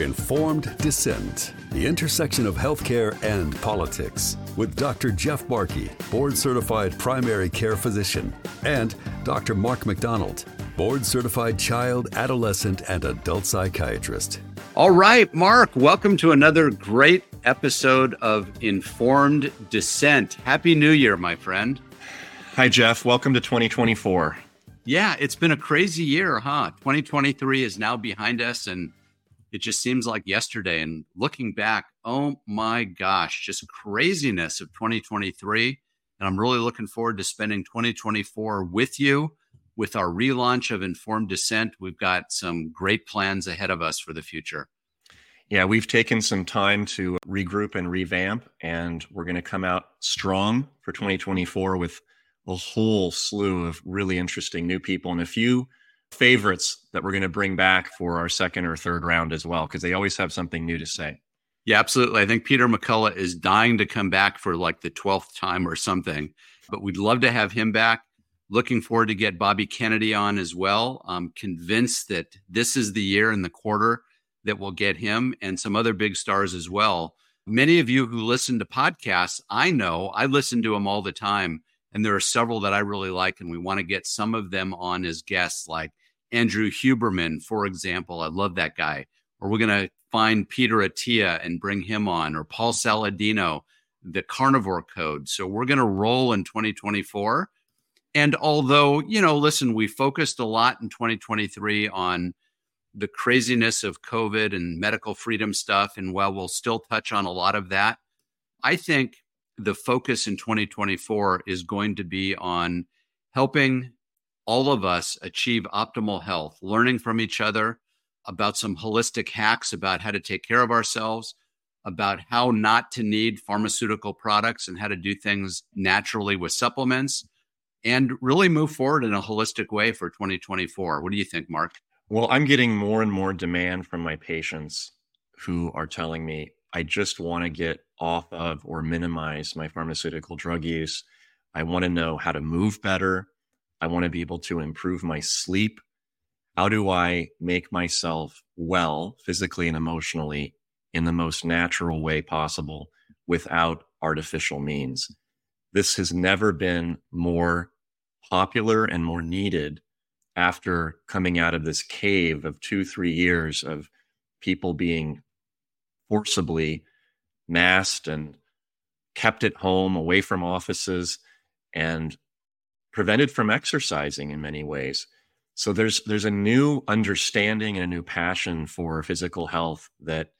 Informed Dissent, the intersection of healthcare and politics, with Dr. Jeff Barke, board certified primary care physician, and Dr. Mark McDonald, board certified child, adolescent, and adult psychiatrist. All right, Mark, welcome to another great episode of Informed Dissent. Happy New Year, my friend. Hi, Jeff. Welcome to 2024. Yeah, it's been a crazy year, huh? 2023 is now behind us, and it just seems like yesterday. And looking back, oh my gosh, just craziness of 2023. And I'm really looking forward to spending 2024 with you with our relaunch of Informed Dissent. We've got some great plans ahead of us for the future. Yeah, we've taken some time to regroup and revamp, and we're going to come out strong for 2024 with a whole slew of really interesting new people and a few favorites that we're going to bring back for our second or third round as well, because they always have something new to say. Yeah, absolutely. I think Peter McCullough is dying to come back for like the 12th time or something, but we'd love to have him back. Looking forward to get Bobby Kennedy on as well. I'm convinced that this is the year and the quarter that will get him and some other big stars as well. Many of you who listen to podcasts, I know I listen to them all the time and there are several that I really like, and we want to get some of them on as guests, like Andrew Huberman, for example. I love that guy. Or we're going to find Peter Attia and bring him on, or Paul Saladino, the Carnivore Code. So we're going to roll in 2024. And although, you know, listen, we focused a lot in 2023 on the craziness of COVID and medical freedom stuff. And while we'll still touch on a lot of that, I think the focus in 2024 is going to be on helping all of us achieve optimal health, learning from each other about some holistic hacks about how to take care of ourselves, about how not to need pharmaceutical products and how to do things naturally with supplements, and really move forward in a holistic way for 2024. What do you think, Mark? Well, I'm getting more and more demand from my patients who are telling me, I just want to get off of or minimize my pharmaceutical drug use. I want to know how to move better. I want to be able to improve my sleep. How do I make myself well physically and emotionally in the most natural way possible without artificial means? This has never been more popular and more needed after coming out of this cave of two, three years of people being forcibly masked and kept at home away from offices and prevented from exercising in many ways. So there's there's a new understanding and a new passion for physical health that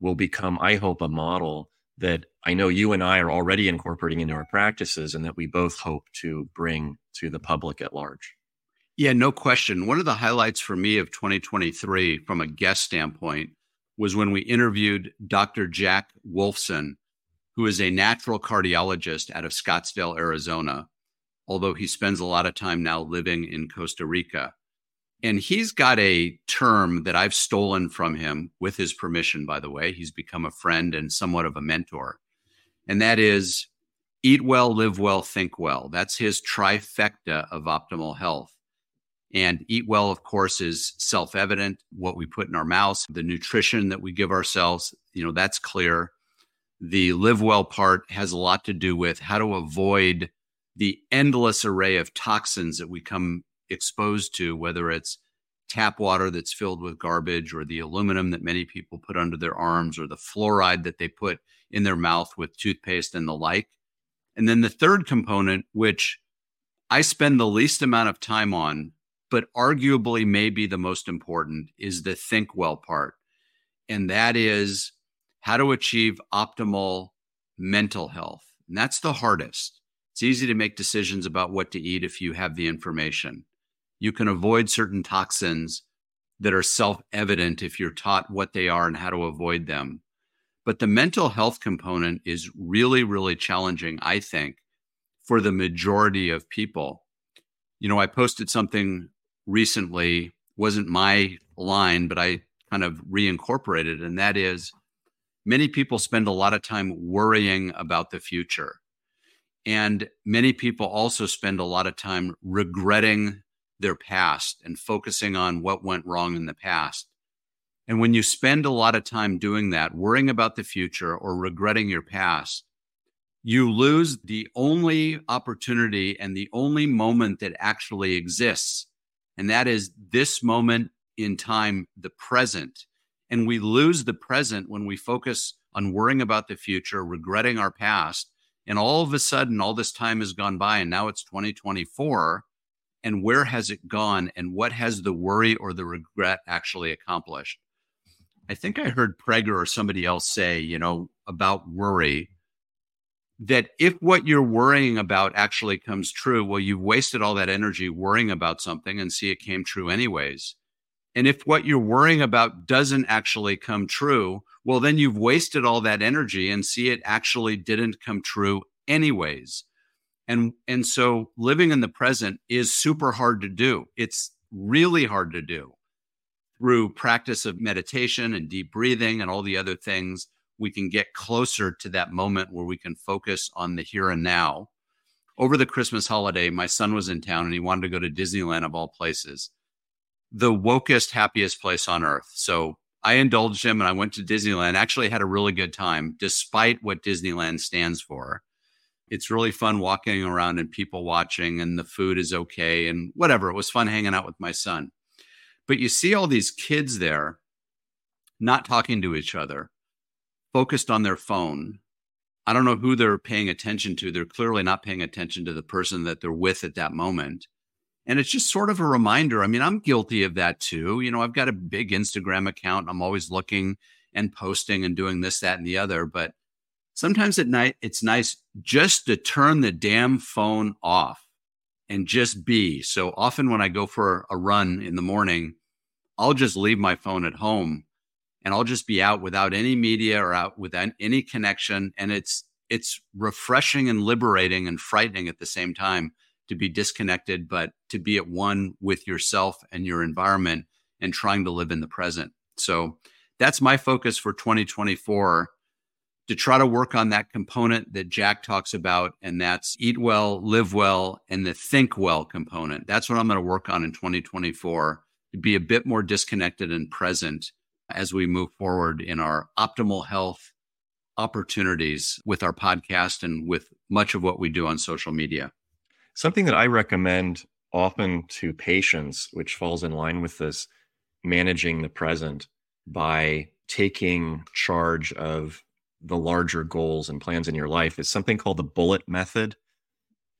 will become, I hope, a model that I know you and I are already incorporating into our practices and that we both hope to bring to the public at large. Yeah, no question. One of the highlights for me of 2023 from a guest standpoint was when we interviewed Dr. Jack Wolfson, who is a natural cardiologist out of Scottsdale, Arizona, although he spends a lot of time now living in Costa Rica. And he's got a term that I've stolen from him with his permission, by the way. He's become a friend and somewhat of a mentor. And that is eat well, live well, think well. That's his trifecta of optimal health. And eat well, of course, is self evident. What we put in our mouths, the nutrition that we give ourselves, you know, that's clear. The live well part has a lot to do with how to avoid the endless array of toxins that we come exposed to, whether it's tap water that's filled with garbage or the aluminum that many people put under their arms or the fluoride that they put in their mouth with toothpaste and the like. And then the third component, which I spend the least amount of time on but arguably maybe the most important is the think well part. And that is how to achieve optimal mental health. And that's the hardest. It's easy to make decisions about what to eat if you have the information. You can avoid certain toxins that are self evident if you're taught what they are and how to avoid them. But the mental health component is really, really challenging, I think, for the majority of people. You know, I posted something recently wasn't my line, but I kind of reincorporated, and that is many people spend a lot of time worrying about the future. And many people also spend a lot of time regretting their past and focusing on what went wrong in the past. And when you spend a lot of time doing that, worrying about the future or regretting your past, you lose the only opportunity and the only moment that actually exists. And that is this moment in time, the present. And we lose the present when we focus on worrying about the future, regretting our past. And all of a sudden, all this time has gone by, and now it's 2024. And where has it gone? And what has the worry or the regret actually accomplished? I think I heard Prager or somebody else say, you know, about worry that if what you're worrying about actually comes true, well, you've wasted all that energy worrying about something and see it came true anyways. And if what you're worrying about doesn't actually come true, well, then you've wasted all that energy and see it actually didn't come true anyways. And, and so living in the present is super hard to do. It's really hard to do through practice of meditation and deep breathing and all the other things we can get closer to that moment where we can focus on the here and now. Over the Christmas holiday, my son was in town and he wanted to go to Disneyland of all places, the wokest, happiest place on earth. So I indulged him and I went to Disneyland. Actually, had a really good time, despite what Disneyland stands for. It's really fun walking around and people watching, and the food is okay and whatever. It was fun hanging out with my son. But you see all these kids there not talking to each other, focused on their phone. I don't know who they're paying attention to. They're clearly not paying attention to the person that they're with at that moment. And it's just sort of a reminder. I mean, I'm guilty of that too. You know, I've got a big Instagram account. I'm always looking and posting and doing this, that, and the other. But sometimes at night, it's nice just to turn the damn phone off and just be. So often when I go for a run in the morning, I'll just leave my phone at home and I'll just be out without any media or out without any connection. And it's, it's refreshing and liberating and frightening at the same time to be disconnected, but to be at one with yourself and your environment and trying to live in the present. So that's my focus for 2024 to try to work on that component that Jack talks about. And that's eat well, live well, and the think well component. That's what I'm going to work on in 2024 to be a bit more disconnected and present as we move forward in our optimal health opportunities with our podcast and with much of what we do on social media. Something that I recommend often to patients, which falls in line with this managing the present by taking charge of the larger goals and plans in your life, is something called the bullet method.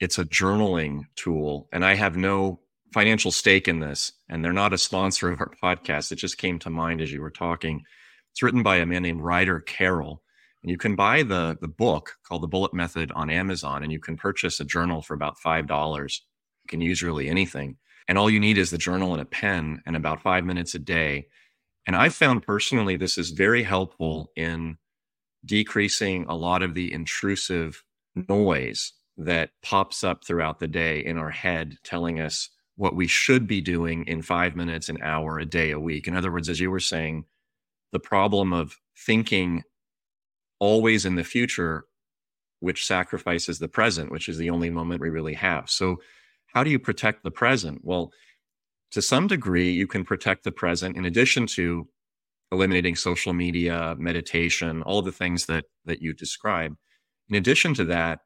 It's a journaling tool, and I have no financial stake in this, and they're not a sponsor of our podcast. It just came to mind as you were talking. It's written by a man named Ryder Carroll. And you can buy the, the book called The Bullet Method on Amazon, and you can purchase a journal for about $5. You can use really anything. And all you need is the journal and a pen and about five minutes a day. And I've found personally this is very helpful in decreasing a lot of the intrusive noise that pops up throughout the day in our head, telling us what we should be doing in five minutes, an hour, a day, a week. In other words, as you were saying, the problem of thinking always in the future, which sacrifices the present, which is the only moment we really have. So, how do you protect the present? Well, to some degree, you can protect the present in addition to eliminating social media, meditation, all the things that that you describe. In addition to that,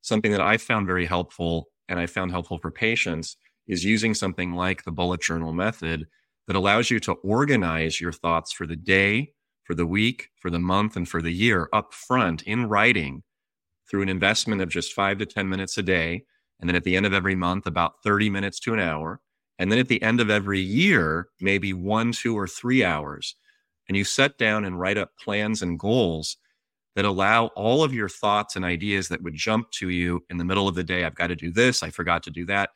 something that I found very helpful and I found helpful for patients is using something like the bullet journal method that allows you to organize your thoughts for the day, for the week, for the month, and for the year up front in writing through an investment of just five to 10 minutes a day. And then at the end of every month, about 30 minutes to an hour. And then at the end of every year, maybe one, two, or three hours. And you set down and write up plans and goals that allow all of your thoughts and ideas that would jump to you in the middle of the day. I've got to do this. I forgot to do that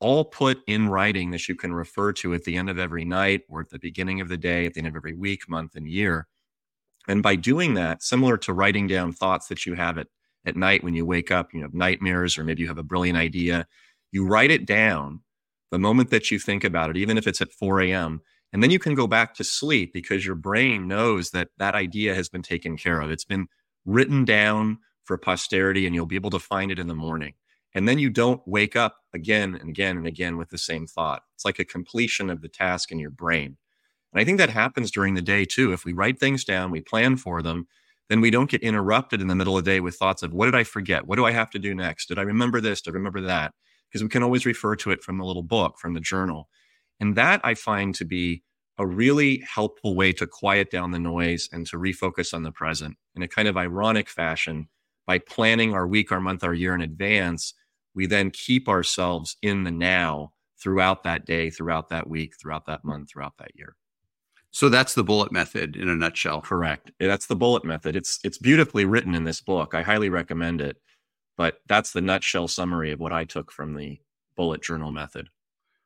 all put in writing that you can refer to at the end of every night or at the beginning of the day, at the end of every week, month, and year. And by doing that, similar to writing down thoughts that you have at, at night when you wake up, you have nightmares, or maybe you have a brilliant idea, you write it down the moment that you think about it, even if it's at 4 a.m. And then you can go back to sleep because your brain knows that that idea has been taken care of. It's been written down for posterity and you'll be able to find it in the morning. And then you don't wake up again and again and again with the same thought. It's like a completion of the task in your brain. And I think that happens during the day too. If we write things down, we plan for them, then we don't get interrupted in the middle of the day with thoughts of what did I forget? What do I have to do next? Did I remember this? Did I remember that? Because we can always refer to it from the little book, from the journal. And that I find to be a really helpful way to quiet down the noise and to refocus on the present in a kind of ironic fashion. By planning our week, our month, our year in advance, we then keep ourselves in the now throughout that day, throughout that week, throughout that month, throughout that year. So that's the bullet method in a nutshell. Correct. That's the bullet method. It's it's beautifully written in this book. I highly recommend it. But that's the nutshell summary of what I took from the bullet journal method.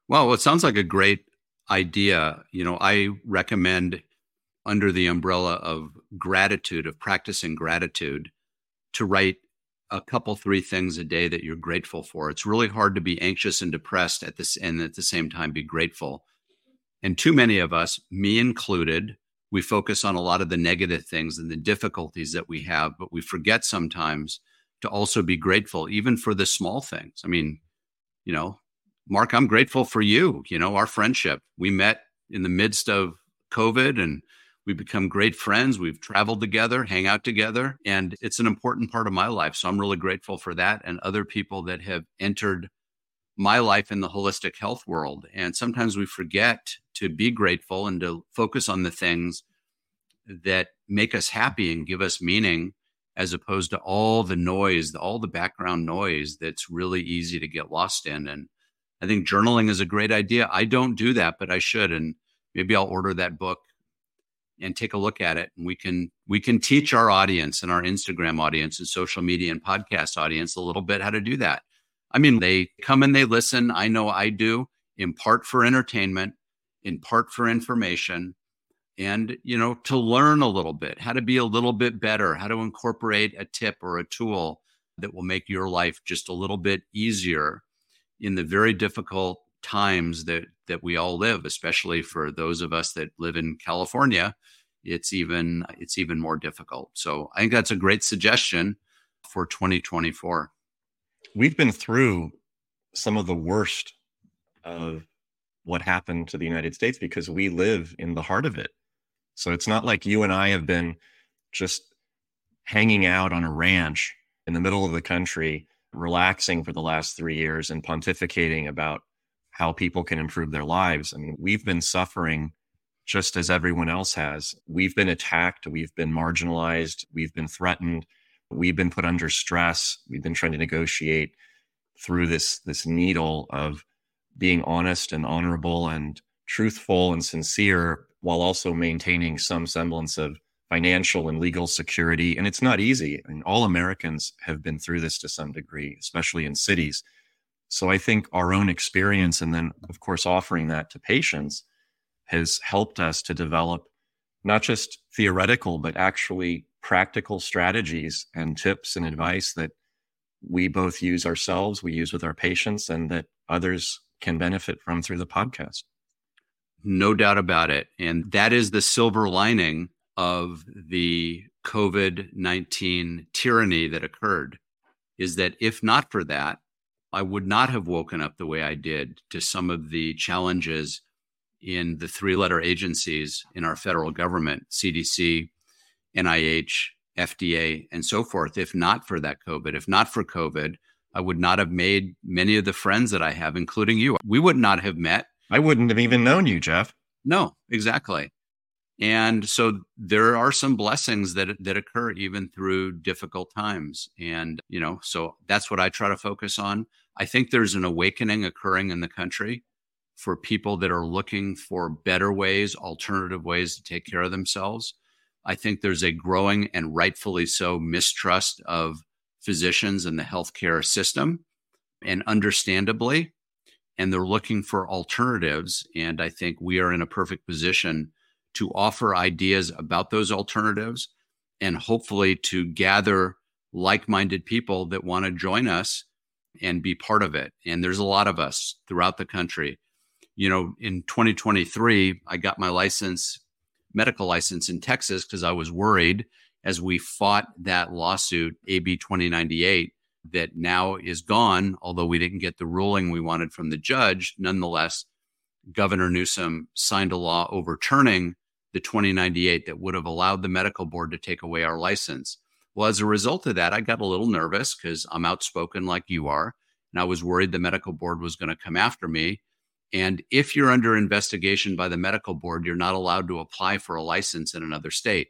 Well, it sounds like a great idea. You know, I recommend under the umbrella of gratitude, of practicing gratitude, to write a couple, three things a day that you're grateful for. It's really hard to be anxious and depressed at this and at the same time be grateful. And too many of us, me included, we focus on a lot of the negative things and the difficulties that we have, but we forget sometimes to also be grateful, even for the small things. I mean, you know, Mark, I'm grateful for you. You know, our friendship. We met in the midst of COVID and we've become great friends. We've traveled together, hang out together, and it's an important part of my life. So I'm really grateful for that and other people that have entered my life in the holistic health world. And sometimes we forget to be grateful and to focus on the things that make us happy and give us meaning as opposed to all the noise, all the background noise that's really easy to get lost in. And I think journaling is a great idea. I don't do that, but I should. And maybe I'll order that book and take a look at it. And we can we can teach our audience and our Instagram audience and social media and podcast audience a little bit how to do that. I mean, they come and they listen. I know I do in part for entertainment, in part for information, and you know to learn a little bit how to be a little bit better how to incorporate a tip or a tool that will make your life just a little bit easier in the very difficult times that that we all live especially for those of us that live in California it's even it's even more difficult so i think that's a great suggestion for 2024 we've been through some of the worst of what happened to the United States because we live in the heart of it. So it's not like you and I have been just hanging out on a ranch in the middle of the country, relaxing for the last three years and pontificating about how people can improve their lives. I mean, we've been suffering just as everyone else has. We've been attacked, we've been marginalized, we've been threatened, we've been put under stress, we've been trying to negotiate through this this needle of being honest and honorable and truthful and sincere while also maintaining some semblance of financial and legal security. And it's not easy. I mean, all Americans have been through this to some degree, especially in cities. So I think our own experience, and then, of course, offering that to patients has helped us to develop not just theoretical, but actually practical strategies and tips and advice that we both use ourselves, we use with our patients, and that others can benefit from through the podcast. No doubt about it. And that is the silver lining of the COVID 19 tyranny that occurred is that if not for that, I would not have woken up the way I did to some of the challenges in the three letter agencies in our federal government CDC, NIH, FDA, and so forth. If not for that COVID, if not for COVID, I would not have made many of the friends that I have, including you. We would not have met I wouldn't have even known you, Jeff. No, exactly. And so there are some blessings that that occur even through difficult times. And, you know, so that's what I try to focus on. I think there's an awakening occurring in the country for people that are looking for better ways, alternative ways to take care of themselves. I think there's a growing and rightfully so mistrust of physicians and the healthcare system. And understandably, and they're looking for alternatives. And I think we are in a perfect position to offer ideas about those alternatives and hopefully to gather like minded people that want to join us and be part of it. And there's a lot of us throughout the country. You know, in 2023, I got my license, medical license in Texas because I was worried as we fought that lawsuit, AB 2098 that now is gone, although we didn't get the ruling we wanted from the judge. Nonetheless, Governor Newsom signed a law overturning the 2098 that would have allowed the medical board to take away our license. Well, as a result of that, I got a little nervous because I'm outspoken like you are. And I was worried the medical board was going to come after me. And if you're under investigation by the medical board, you're not allowed to apply for a license in another state.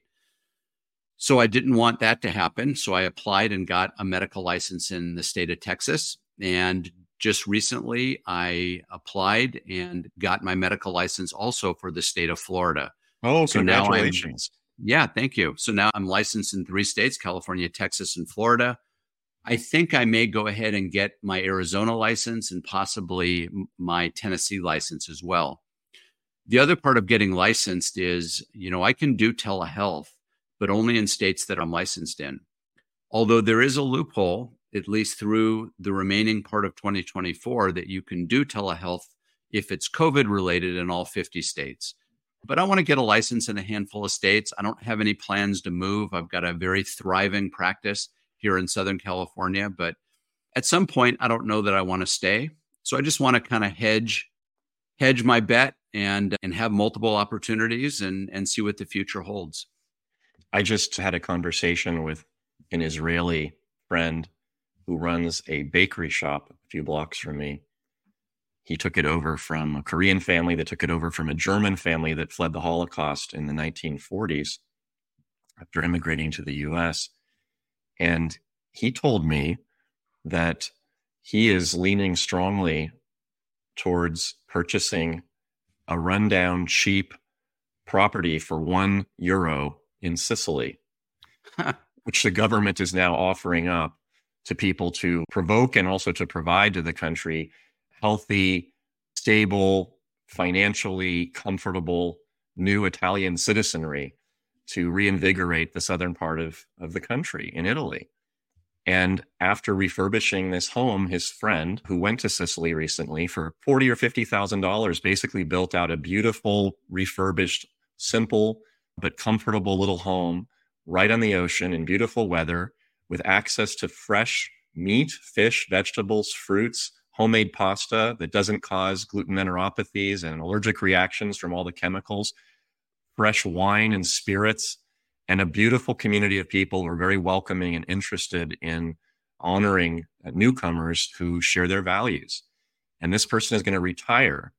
So I didn't want that to happen. So I applied and got a medical license in the state of Texas. And just recently, I applied and got my medical license also for the state of Florida. Oh, so congratulations. Yeah, thank you. So now I'm licensed in three states California, Texas, and Florida. I think I may go ahead and get my Arizona license and possibly my Tennessee license as well. The other part of getting licensed is, you know, I can do telehealth, but only in states that I'm licensed in. Although there is a loophole, at least through the remaining part of 2024, that you can do telehealth if it's COVID related in all 50 states. But I want to get a license in a handful of states. I don't have any plans to move. I've got a very thriving practice here in Southern California. But at some point, I don't know that I want to stay. So I just want to kind of hedge hedge my bet and and have multiple opportunities and and see what the future holds. I just had a conversation with an Israeli friend who runs a bakery shop a few blocks from me. He took it over from a Korean family that took it over from a German family that fled the Holocaust in the 1940s after immigrating to the US. And he told me that he is leaning strongly towards purchasing a rundown, cheap property for one euro in Sicily, which the government is now offering up to people to provoke and also to provide to the country healthy, stable, financially comfortable new Italian citizenry to reinvigorate the southern part of, of the country in Italy. And after refurbishing this home, his friend who went to Sicily recently for forty or fifty thousand dollars basically built out a beautiful, refurbished, simple but comfortable little home right on the ocean in beautiful weather with access to fresh meat, fish, vegetables, fruits, homemade pasta that doesn't cause gluten enteropathies and allergic reactions from all the chemicals fresh wine and spirits, and a beautiful community of people who are very welcoming and interested in honoring uh, newcomers who share their values. And this person is going to retire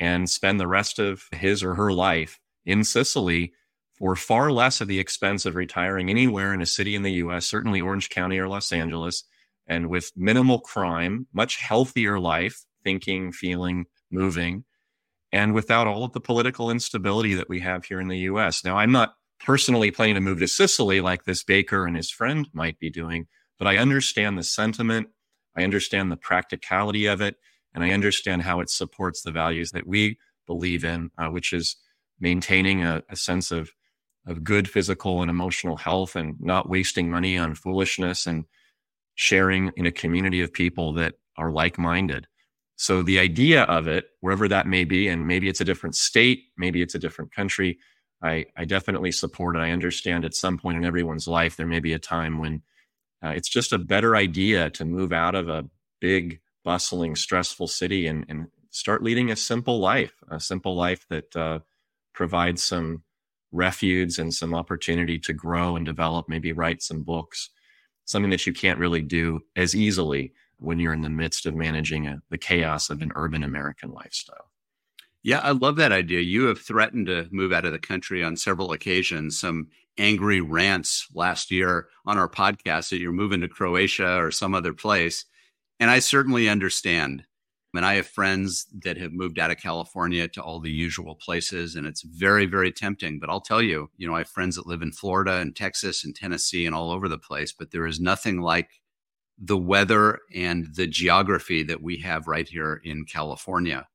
and spend the rest of his or her life in Sicily for far less of the expense of retiring anywhere in a city in the US, certainly Orange County or Los Angeles, and with minimal crime, much healthier life, thinking, feeling, moving, and without all of the political instability that we have here in the US. Now, I'm not personally planning to move to Sicily like this baker and his friend might be doing, but I understand the sentiment. I understand the practicality of it, and I understand how it supports the values that we believe in, uh, which is maintaining a, a sense of, of good physical and emotional health and not wasting money on foolishness and sharing in a community of people that are like minded. So the idea of it, wherever that may be, and maybe it's a different state, maybe it's a different country, I, I definitely support it. I understand at some point in everyone's life, there may be a time when uh, it's just a better idea to move out of a big, bustling, stressful city and, and start leading a simple life, a simple life that uh, provides some refuge and some opportunity to grow and develop, maybe write some books, something that you can't really do as easily when you're in the midst of managing a, the chaos of an urban American lifestyle. Yeah, I love that idea. You have threatened to move out of the country on several occasions. Some angry rants last year on our podcast that you're moving to Croatia or some other place. And I certainly understand. And I have friends that have moved out of California to all the usual places, and it's very, very tempting. But I'll tell you, you know, I have friends that live in Florida and Texas and Tennessee and all over the place, but there is nothing like the weather and the geography that we have right here in California.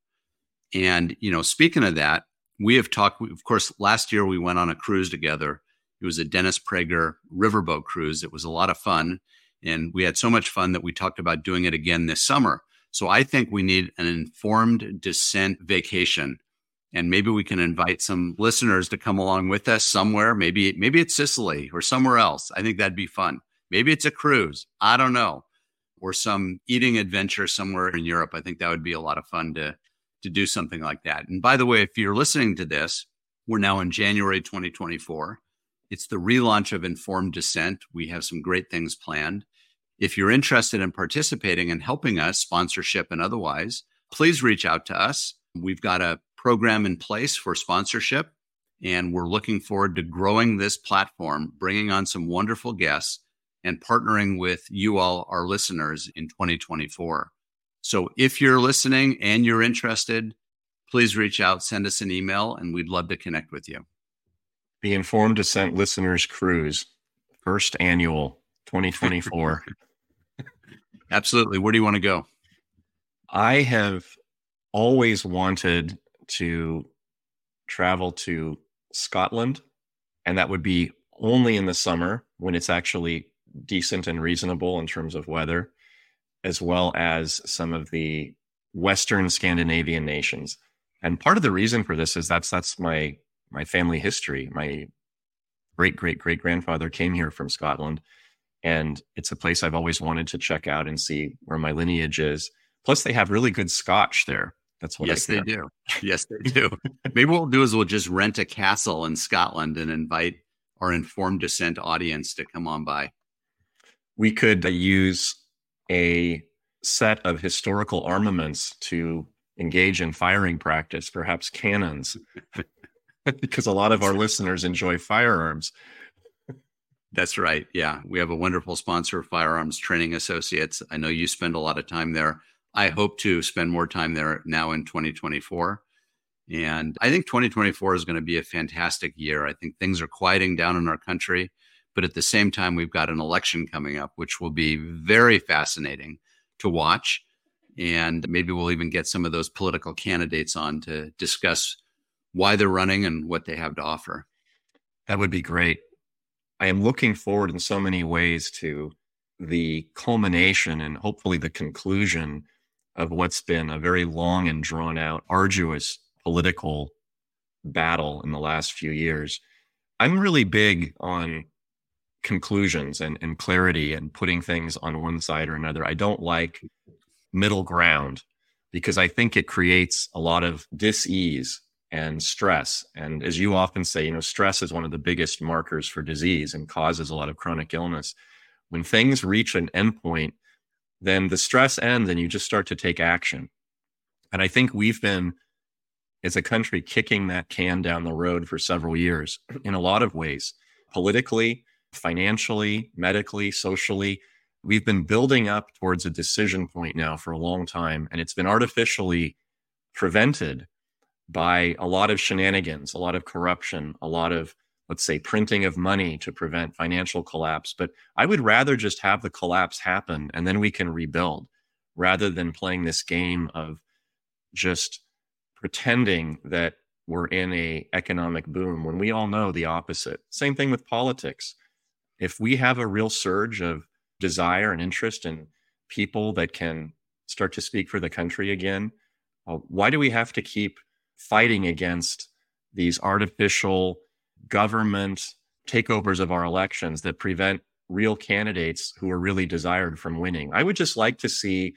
And, you know, speaking of that, we have talked, of course, last year we went on a cruise together. It was a Dennis Prager riverboat cruise. It was a lot of fun. And we had so much fun that we talked about doing it again this summer. So I think we need an informed dissent vacation. And maybe we can invite some listeners to come along with us somewhere. Maybe, maybe it's Sicily or somewhere else. I think that'd be fun. Maybe it's a cruise. I don't know. Or some eating adventure somewhere in Europe. I think that would be a lot of fun to to do something like that. And by the way, if you're listening to this, we're now in January 2024. It's the relaunch of Informed Dissent. We have some great things planned. If you're interested in participating and helping us, sponsorship and otherwise, please reach out to us. We've got a program in place for sponsorship, and we're looking forward to growing this platform, bringing on some wonderful guests, and partnering with you all, our listeners, in 2024. So if you're listening and you're interested, please reach out, send us an email, and we'd love to connect with you. The Informed Dissent Listeners Cruise, first annual 2024. Absolutely. Where do you want to go? I have always wanted to travel to Scotland, and that would be only in the summer when it's actually decent and reasonable in terms of weather, as well as some of the Western Scandinavian nations. And part of the reason for this is that's that's my my family history. My great great great grandfather came here from Scotland, and it's a place I've always wanted to check out and see where my lineage is. Plus, they have really good Scotch there. That's what. I think. Yes, they do. Yes, they do. Maybe what we'll do is we'll just rent a castle in Scotland and invite our informed dissent audience to come on by. We could uh, use a set of historical armaments to engage in firing practice, perhaps cannons, because a lot of our listeners enjoy firearms. That's right. Yeah. We have a wonderful sponsor, Firearms Training Associates. I know you spend a lot of time there. I hope to spend more time there now in 2024. And I think 2024 is going to be a fantastic year. I think things are quieting down in our country, but at the same time, we've got an election coming up, which will be very fascinating to watch. And maybe we'll even get some of those political candidates on to discuss why they're running and what they have to offer. That would be great. I am looking forward in so many ways to the culmination and hopefully the conclusion of what's been a very long and drawn out, arduous political battle in the last few years. I'm really big on conclusions and, and clarity and putting things on one side or another. I don't like middle ground because I think it creates a lot of dis-ease and stress. And as you often say, you know, stress is one of the biggest markers for disease and causes a lot of chronic illness. When things reach an endpoint, then the stress ends and you just start to take action. And I think we've been, as a country, kicking that can down the road for several years in a lot of ways, politically, financially, medically, socially. We've been building up towards a decision point now for a long time, and it's been artificially prevented by a lot of shenanigans, a lot of corruption, a lot of let's say printing of money to prevent financial collapse. But i would rather just have the collapse happen and then we can rebuild rather than playing this game of just pretending that we're in a economic boom when we all know the opposite. Same thing with politics. If we have a real surge of desire and interest in people that can start to speak for the country again uh, why do we have to keep fighting against these artificial government takeovers of our elections that prevent real candidates who are really desired from winning. I would just like to see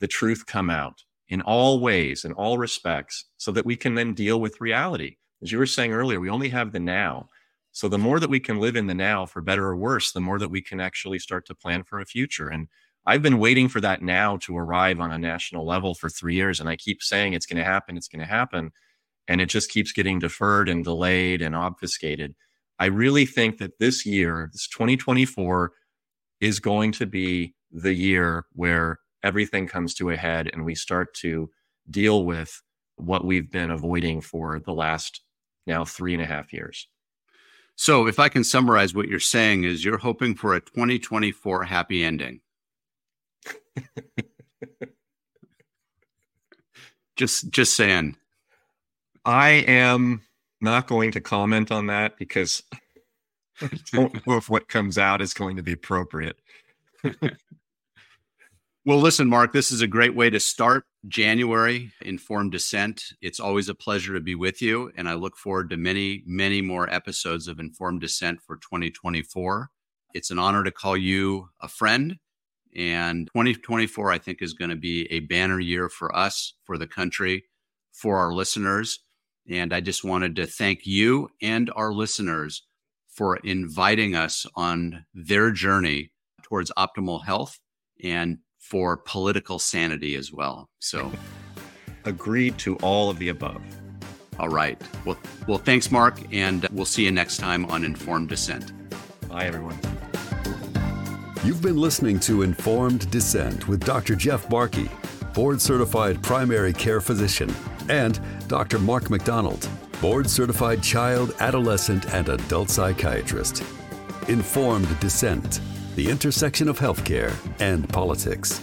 the truth come out in all ways, in all respects, so that we can then deal with reality. As you were saying earlier, we only have the now. So the more that we can live in the now, for better or worse, the more that we can actually start to plan for a future. And I've been waiting for that now to arrive on a national level for three years. And I keep saying it's going to happen, it's going to happen and it just keeps getting deferred and delayed and obfuscated. I really think that this year, this 2024, is going to be the year where everything comes to a head and we start to deal with what we've been avoiding for the last now three and a half years. So, if I can summarize what you're saying, is you're hoping for a 2024 happy ending. just, just saying. I am not going to comment on that because I don't know if what comes out is going to be appropriate. well, listen, Mark, this is a great way to start January Informed Dissent. It's always a pleasure to be with you, and I look forward to many, many more episodes of Informed Dissent for 2024. It's an honor to call you a friend. And 2024, I think, is going to be a banner year for us, for the country, for our listeners. And I just wanted to thank you and our listeners for inviting us on their journey towards optimal health and for political sanity as well. So, agreed to all of the above. All right. Well, well, thanks, Mark, and we'll see you next time on Informed Dissent. Bye, everyone. You've been listening to Informed Dissent with Dr. Jeff Barke, board certified primary care physician, and Dr. Mark McDonald, board certified child, adolescent, and adult psychiatrist. Informed Dissent, the intersection of healthcare and politics.